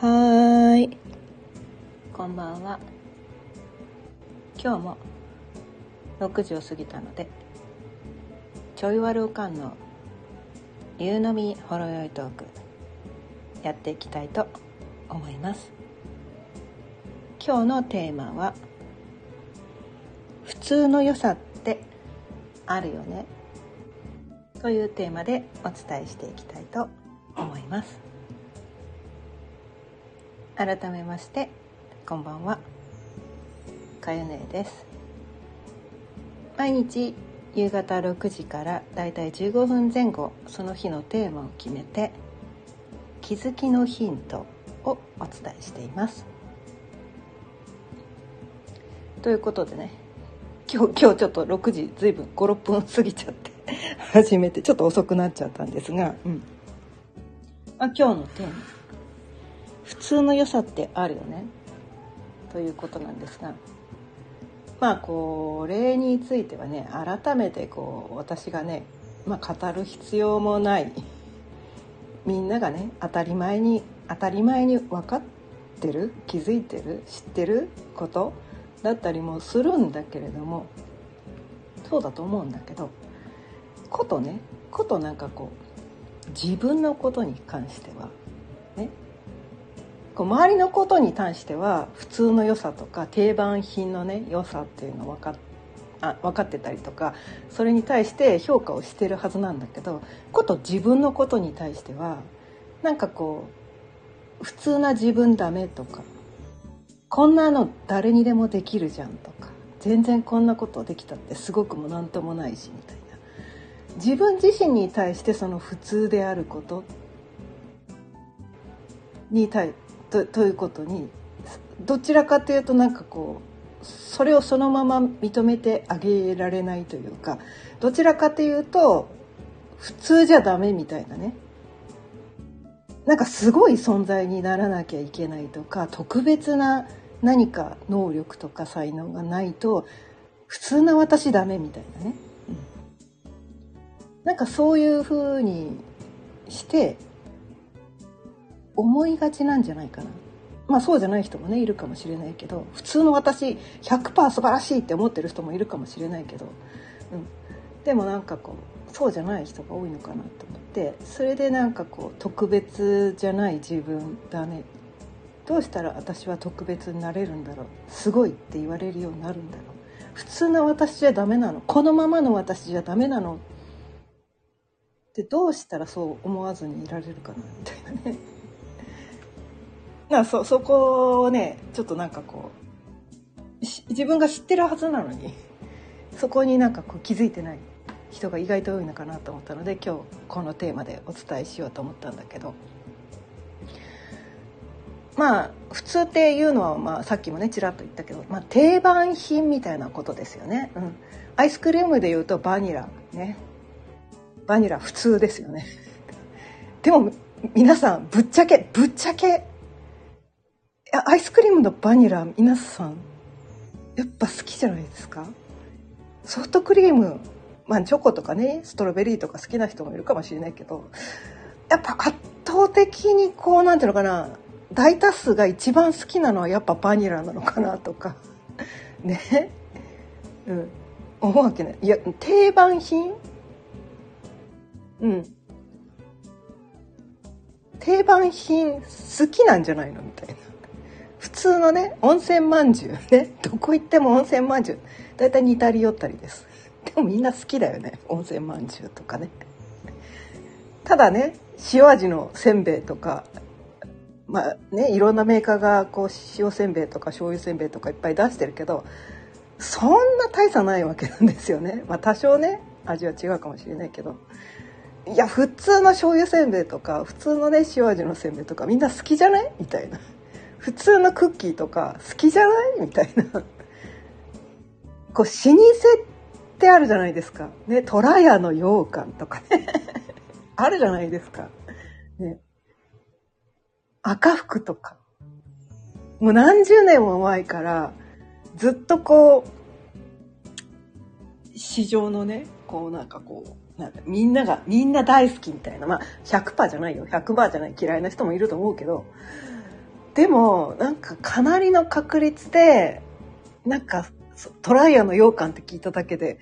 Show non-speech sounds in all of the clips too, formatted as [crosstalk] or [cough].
はーい。こんばんは。今日も6時を過ぎたので、ちょいわるおかんの夕飲みほろよいトークやっていきたいと思います。今日のテーマは普通の良さってあるよね？というテーマでお伝えしていきたいと思います。改めましてこんばんは。かゆねです。毎日夕方6時からだいたい15分前後その日のテーマを決めて気づきのヒントをお伝えしています。ということでね今日今日ちょっと6時ずいぶん56分過ぎちゃって [laughs] 初めてちょっと遅くなっちゃったんですが、うん。まあ、今日のテーマ。普通の良さってあるよね。ということなんですが。まあこれについてはね改めてこう私がね、まあ、語る必要もない。みんながね当たり前に当たり前に分かってる気づいてる知ってることだったりもするんだけれどもそうだと思うんだけどことねことなんかこう自分のことに関してはねこう周りのことに関しては普通の良さとか定番品のね良さっていうの分かっあ分かってたりとかそれに対して評価をしてるはずなんだけどこと自分のことに対してはなんかこう普通な自分ダメとかこんなの誰にでもできるじゃんとか全然こんなことできたってすごくも何ともないしみたいな。自分自身に対してその普通であることに対とということにどちらかというとなんかこうそれをそのまま認めてあげられないというかどちらかというと普通じゃダメみたいなね。なんかすごい存在にならなきゃいけないとか特別な何か能力とか才能がないと普通な私ダメみたいなね、うん、なんかそういうふうにして思いがちなんじゃないかな。まあそうじゃない人もねいるかもしれないけど普通の私100%素晴らしいって思ってる人もいるかもしれないけど、うん、でもなんかこうそうじゃない人が多いのかなと思ってそれでなんかこう特別じゃない自分だね。どうしたら私は特別になれるんだろう。すごいって言われるようになるんだろう。普通の私じゃダメなの。このままの私じゃダメなの。ってどうしたらそう思わずにいられるかなみたいなね。なそそこをねちょっとなんかこう自分が知ってるはずなのにそこになんかこう気づいてない人が意外と多いのかなと思ったので今日このテーマでお伝えしようと思ったんだけど。まあ普通っていうのは、まあ、さっきもねちらっと言ったけど、まあ、定番品みたいなことですよね、うん、アイスクリームでいうとバニラね。バニラ普通ですよね。でも皆さんぶっちゃけぶっちゃけアイスクリームのバニラ皆さんやっぱ好きじゃないですか？ソフトクリームまあチョコとかねストロベリーとか好きな人もいるかもしれないけどやっぱ圧倒的にこうなんていうのかな大多数が一番好きなのはやっぱバニラなのかなとか。[laughs] ね？うん。思うわけない。いや定番品？うん。定番品好きなんじゃないの？みたいな。普通のね温泉まんじゅうね [laughs] どこ行っても温泉まんじゅうだいたい似たり寄ったりです。[laughs] でもみんな好きだよね温泉まんじゅうとかね。ただね塩味のせんべいとかまあねいろんなメーカーがこう塩せんべいとか醤油せんべいとかいっぱい出してるけどそんな大差ないわけなんですよね。まあ多少ね味は違うかもしれないけど。いや普通の醤油せんべいとか普通のね塩味のせんべいとかみんな好きじゃない？みたいな。普通のクッキーとか好きじゃない？みたいな。[laughs] こう老舗ってあるじゃないですか。ね虎屋の羊羹とか。ね [laughs] あるじゃないですか。ね。赤福とか。もう何十年も前からずっとこう市場のねこうなんかこうなんかみんながみんな大好きみたいな。まあ100%じゃないよ。100%じゃない。嫌いな人もいると思うけど。でもなんかかなりの確率でなんかトライアの羊羹って聞いただけで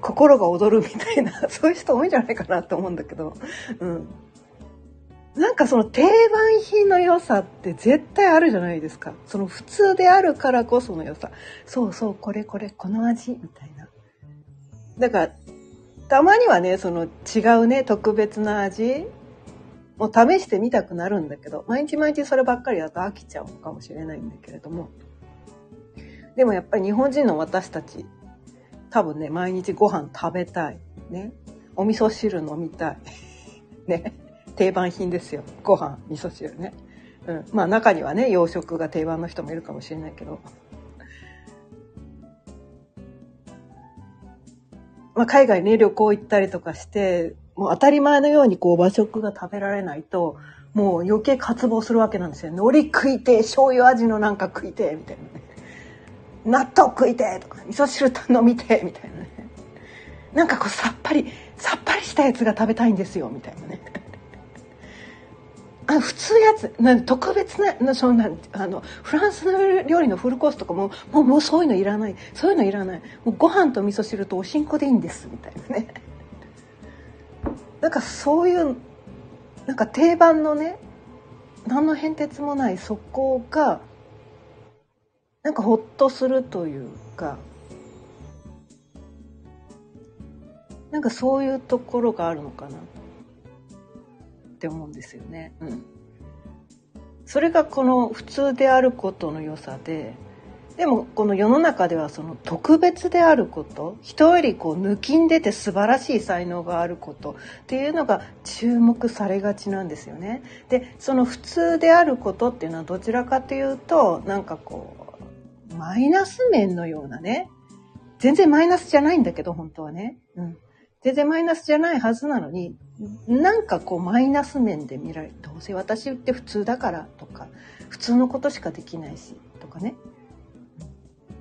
心が躍るみたいな [laughs] そういう人多いんじゃないかなと思うんだけど、うん、なんかその定番品の良さって絶対あるじゃないですか。その普通であるからこその良さ。そうそうこれこれこの味みたいな。だからたまにはねその違うね特別な味もう試してみたくなるんだけど毎日毎日そればっかりだと飽きちゃうのかもしれないんだけれども。でもやっぱり日本人の私たち多分ね毎日ご飯食べたい。ね。お味噌汁飲みたい。[laughs] ね。定番品ですよ。ご飯味噌汁ね、うん、まあ中にはね洋食が定番の人もいるかもしれないけど。まあ、海外ね旅行行ったりとかしてもう当たり前のようにこう和食が食べられないともう余計渇望するわけなんですよ。海苔食いて醤油味のなんか食いてみたいなね。納豆食いてとか味噌汁と飲みてみたいなね。なんかこうさっぱりさっぱりしたやつが食べたいんですよみたいなね。あ普通やつな特別なそんなあのフランスの料理のフルコースとかももうもうそういうのいらないそういうのいらない。もうご飯と味噌汁とおしんこでいいんですみたいなね。なんかそういうなんか定番のね何の変哲もないそこがなんかほっとするというかなんかそういうところがあるのかなって思うんですよね。うん、それがこの普通であることの良さででもこの世の中ではその特別であること人よりこう抜きんでて素晴らしい才能があることっていうのが注目されがちなんですよね。でその普通であることっていうのはどちらかというとなんかこうマイナス面のようなね、全然マイナスじゃないんだけど、本当はね。うん。全然マイナスじゃないはずなのに、なんかこうマイナス面で見られ。どうせ私って普通だからとか、普通のことしかできないし、とかね。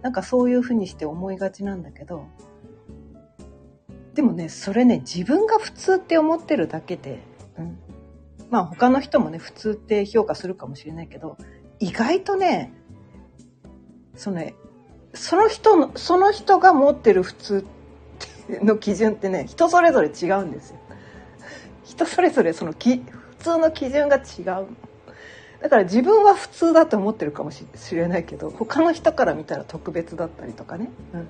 なんかそういうふうにして思いがちなんだけど、でもね、それね、自分が普通って思ってるだけで、うん。まあ他の人もね、普通って評価するかもしれないけど、意外とね、そのその人のその人が持ってる普通の基準ってね人それぞれ違うんですよ。人それぞれそのき普通の基準が違う。だから自分は普通だと思ってるかもしれないけど他の人から見たら特別だったりとかね、うん、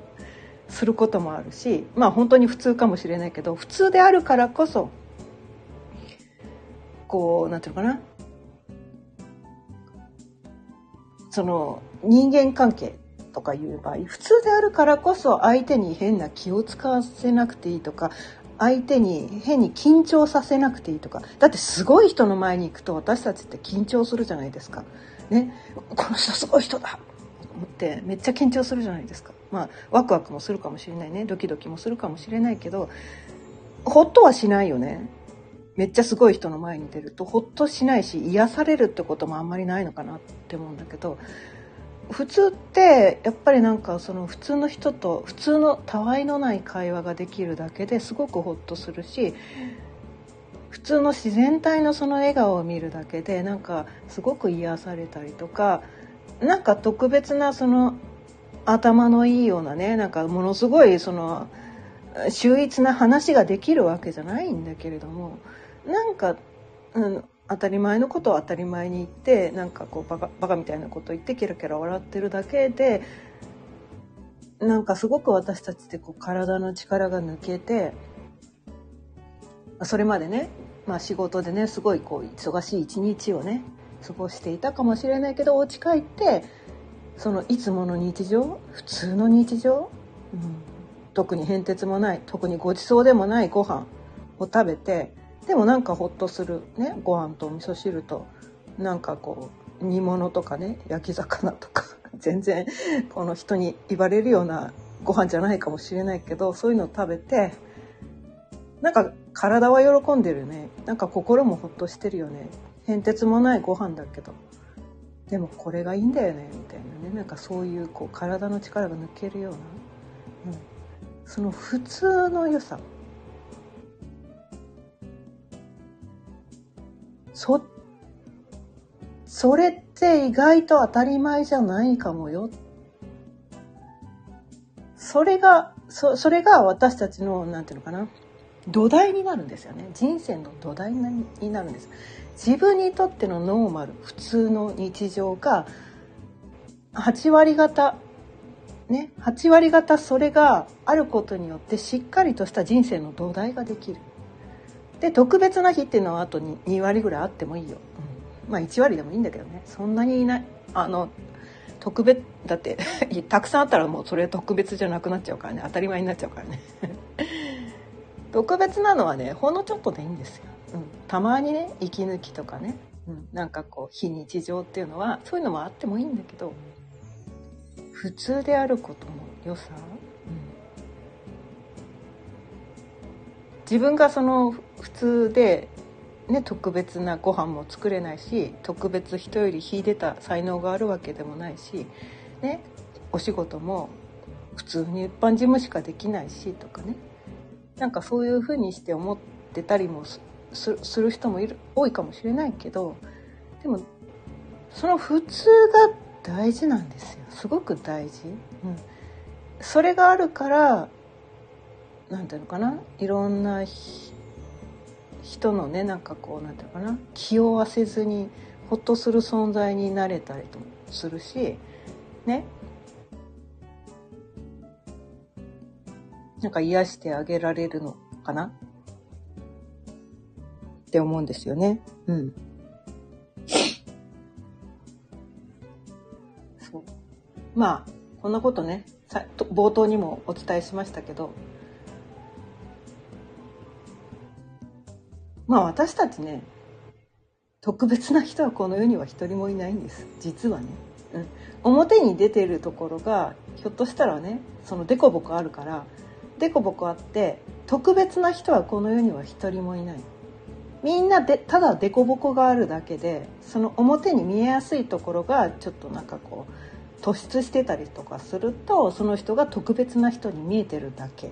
することもあるしまあ本当に普通かもしれないけど普通であるからこそこうなんていうのかな。その人間関係とかいう場合普通であるからこそ相手に変な気を使わせなくていいとか相手に変に緊張させなくていいとかだってすごい人の前に行くと私たちって緊張するじゃないですか。ね、この人すごい人だと思ってめっちゃ緊張するじゃないですか。まあワクワクもするかもしれないねドキドキもするかもしれないけどほっとはしないよね。めっちゃすごい人の前に出るとほっとしないし癒されるってこともあんまりないのかなって思うんだけど普通ってやっぱりなんかその普通の人と普通のたわいのない会話ができるだけですごくホッとするし普通の自然体のその笑顔を見るだけでなんかすごく癒されたりとかなんか特別なその頭のいいようなねなんかものすごいその秀逸な話ができるわけじゃないんだけれどもなんか、うん、当たり前のことを当たり前に言ってなんかこうバカバカみたいなこと言ってケラケラ笑ってるだけでなんかすごく私たちってこう体の力が抜けてそれまでね、まあ、仕事でねすごいこう忙しい一日をね過ごしていたかもしれないけどお家帰ってそのいつもの日常普通の日常、うん、特に変哲もない特にごちそうでもないご飯を食べてでもなんかほっとするね。ご飯と味噌汁となんかこう煮物とかね。焼き魚とか。[laughs] 全然この人に言われるようなご飯じゃないかもしれないけどそういうのを食べてなんか体は喜んでるね。なんか心もほっとしてるよね。変哲もないご飯だけど。でもこれがいいんだよね。みたいなね。なんかそういうこう体の力が抜けるような、うん、その普通の良さ。そそれって意外と当たり前じゃないかもよ。それが、そそれが私たちの、なんていうのかな、土台になるんですよね。人生の土台になるんです。自分にとってのノーマル、普通の日常が、8割方、ね、8割方それがあることによってしっかりとした人生の土台ができる。で、特別な日っていうのはあと 2, 2割ぐらいあってもいいよ。うん、まあ1割でもいいんだけどね。そんなにいない。あの、特別、だって [laughs] たくさんあったらもうそれ特別じゃなくなっちゃうからね。当たり前になっちゃうからね。[laughs] 特別なのはね、ほんのちょっとでいいんですよ。うん、たまにね、息抜きとかね。うん、なんかこう非日常っていうのはそういうのもあってもいいんだけど普通であることの良さ、うん、自分がその普通で、ね、特別なご飯も作れないし特別人より秀でた才能があるわけでもないし、ね、お仕事も普通に一般事務しかできないしとかね。なんかそういうふうにして思ってたりもする人もいる多いかもしれないけどでもその普通が大事なんですよ。すごく大事、うん、それがあるから何ていうのかな。いろんな人のねなんかこう何ていうかな気を忘せずにほっとする存在になれたりとするしねなんか癒してあげられるのかなって思うんですよね。うん。そう。まあ、こんなことね、さ冒頭にもお伝えしましたけど、まあ私たちね、特別な人はこの世には一人もいないんです。実はね。うん。表に出てるところが、ひょっとしたらね、そのデコボコあるから、デコボコあって、特別な人はこの世には一人もいない。みんなでただ凸凹があるだけでその表に見えやすいところがちょっとなんかこう突出してたりとかするとその人が特別な人に見えてるだけ。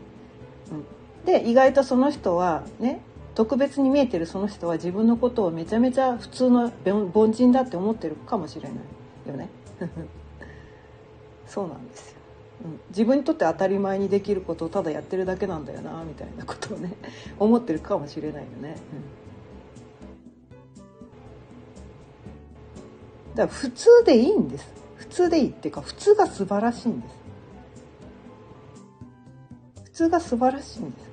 うん、で意外とその人はね特別に見えてるその人は自分のことをめちゃめちゃ普通の凡人だって思ってるかもしれないよね。[laughs] そうなんですよ。うん、自分にとって当たり前にできることをただやってるだけなんだよなみたいなことをね [laughs] 思ってるかもしれないよね。うんだから普通でいいんです普通でいいっていうか普通が素晴らしいんです普通が素晴らしいんです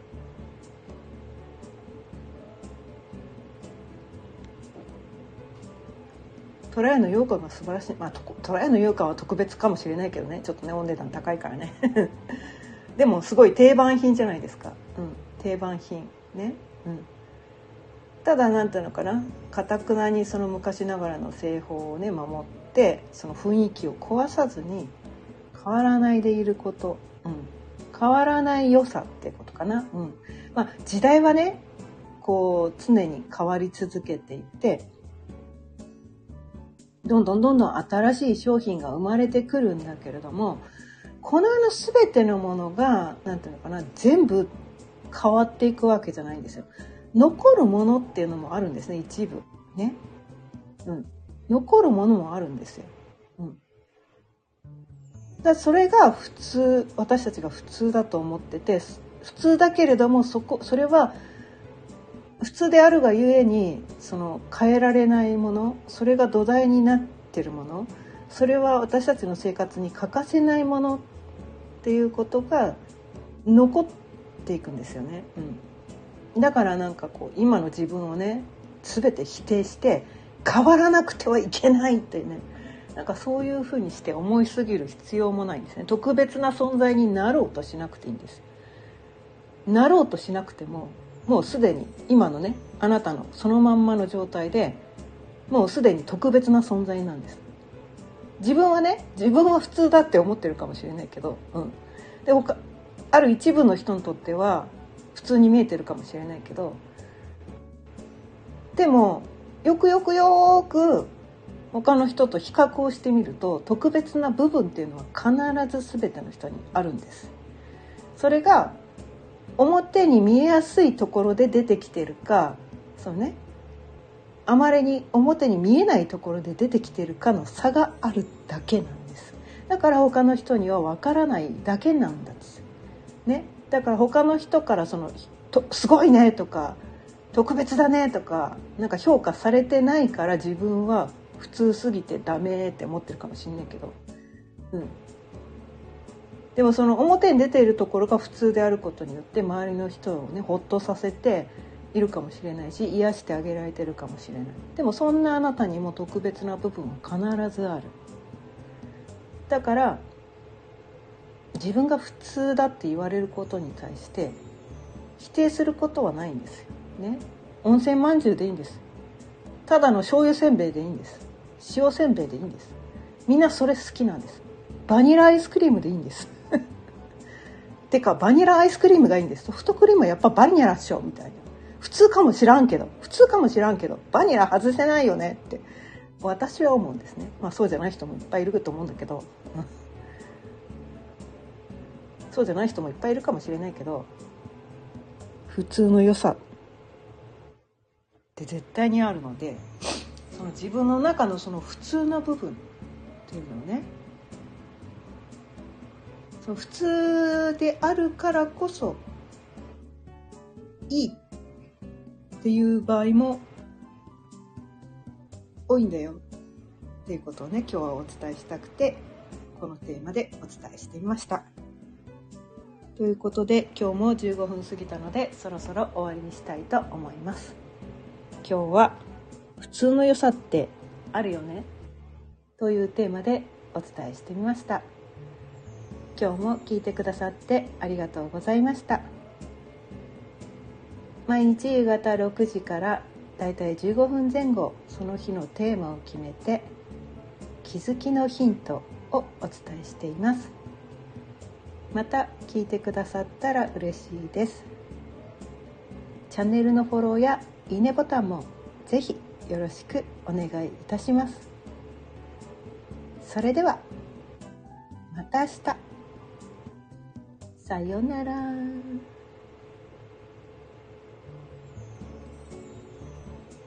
トラヤの羊羹が素晴らしい。まあトラヤの羊羹は特別かもしれないけどね。ちょっとねお値段高いからね。[laughs] でもすごい定番品じゃないですか、うん、定番品ね。うん。ただ何ていうのかな。かたくなにその昔ながらの製法をね守ってその雰囲気を壊さずに変わらないでいること、うん、変わらない良さってことかな、うん。まあ、時代はねこう常に変わり続けていてどんどんどんどん新しい商品が生まれてくるんだけれどもこの世の全てのものが何ていうのかな全部変わっていくわけじゃないんですよ。残るものっていうのもあるんですね一部。ね、うん、残るものもあるんですよ、うん、だそれが普通私たちが普通だと思ってて普通だけれどもそこそれは普通であるがゆえにその変えられないものそれが土台になってるものそれは私たちの生活に欠かせないものっていうことが残っていくんですよね。うん。だからなんかこう今の自分をね全て否定して変わらなくてはいけないってね。なんかそういうふうにして思いすぎる必要もないんですね。特別な存在になろうとしなくていいんですなろうとしなくてももうすでに今のねあなたのそのまんまの状態でもうすでに特別な存在なんです自分はね自分は普通だって思ってるかもしれないけど、うん、で他ある一部の人にとっては普通に見えてるかもしれないけどでもよくよくよく他の人と比較をしてみると特別な部分っていうのは必ず全ての人にあるんです。それが表に見えやすいところで出てきてるかそうね。あまりに表に見えないところで出てきてるかの差があるだけなんです。だから他の人には分からないだけなんですね。だから他の人からそのとすごいねとか特別だねとかなんか評価されてないから自分は普通すぎてダメって思ってるかもしんないけど。うん。でもその表に出ているところが普通であることによって周りの人をねほっとさせているかもしれないし癒してあげられてるかもしれない。でもそんなあなたにも特別な部分は必ずある。だから自分が普通だって言われることに対して否定することはないんですよ。ね。温泉まんじゅうでいいんです。ただの醤油せんべいでいいんです。塩せんべいでいいんです。みんなそれ好きなんです。バニラアイスクリームでいいんです。てかバニラアイスクリームがいいんですソフトクリームはやっぱバニラっしょみたいな。普通かもしらんけど。普通かもしらんけど。バニラ外せないよねって。私は思うんですね。まあそうじゃない人もいっぱいいると思うんだけど。[laughs] そうじゃない人もいっぱいいるかもしれないけど。普通の良さって絶対にあるのでその自分の中のその普通な部分っていうのをねその普通であるからこそいいっていう場合も多いんだよっていうことをね今日はお伝えしたくてこのテーマでお伝えしてみました。ということで今日も15分過ぎたのでそろそろ終わりにしたいと思います。今日は普通の良さってあるよね？というテーマでお伝えしてみました。今日も聞いてくださってありがとうございました。毎日夕方6時からだいたい15分前後その日のテーマを決めて気づきのヒントをお伝えしています。また聞いてくださったら嬉しいです。チャンネルのフォローやいいねボタンもぜひよろしくお願いいたします。それではまた明日。さようなら。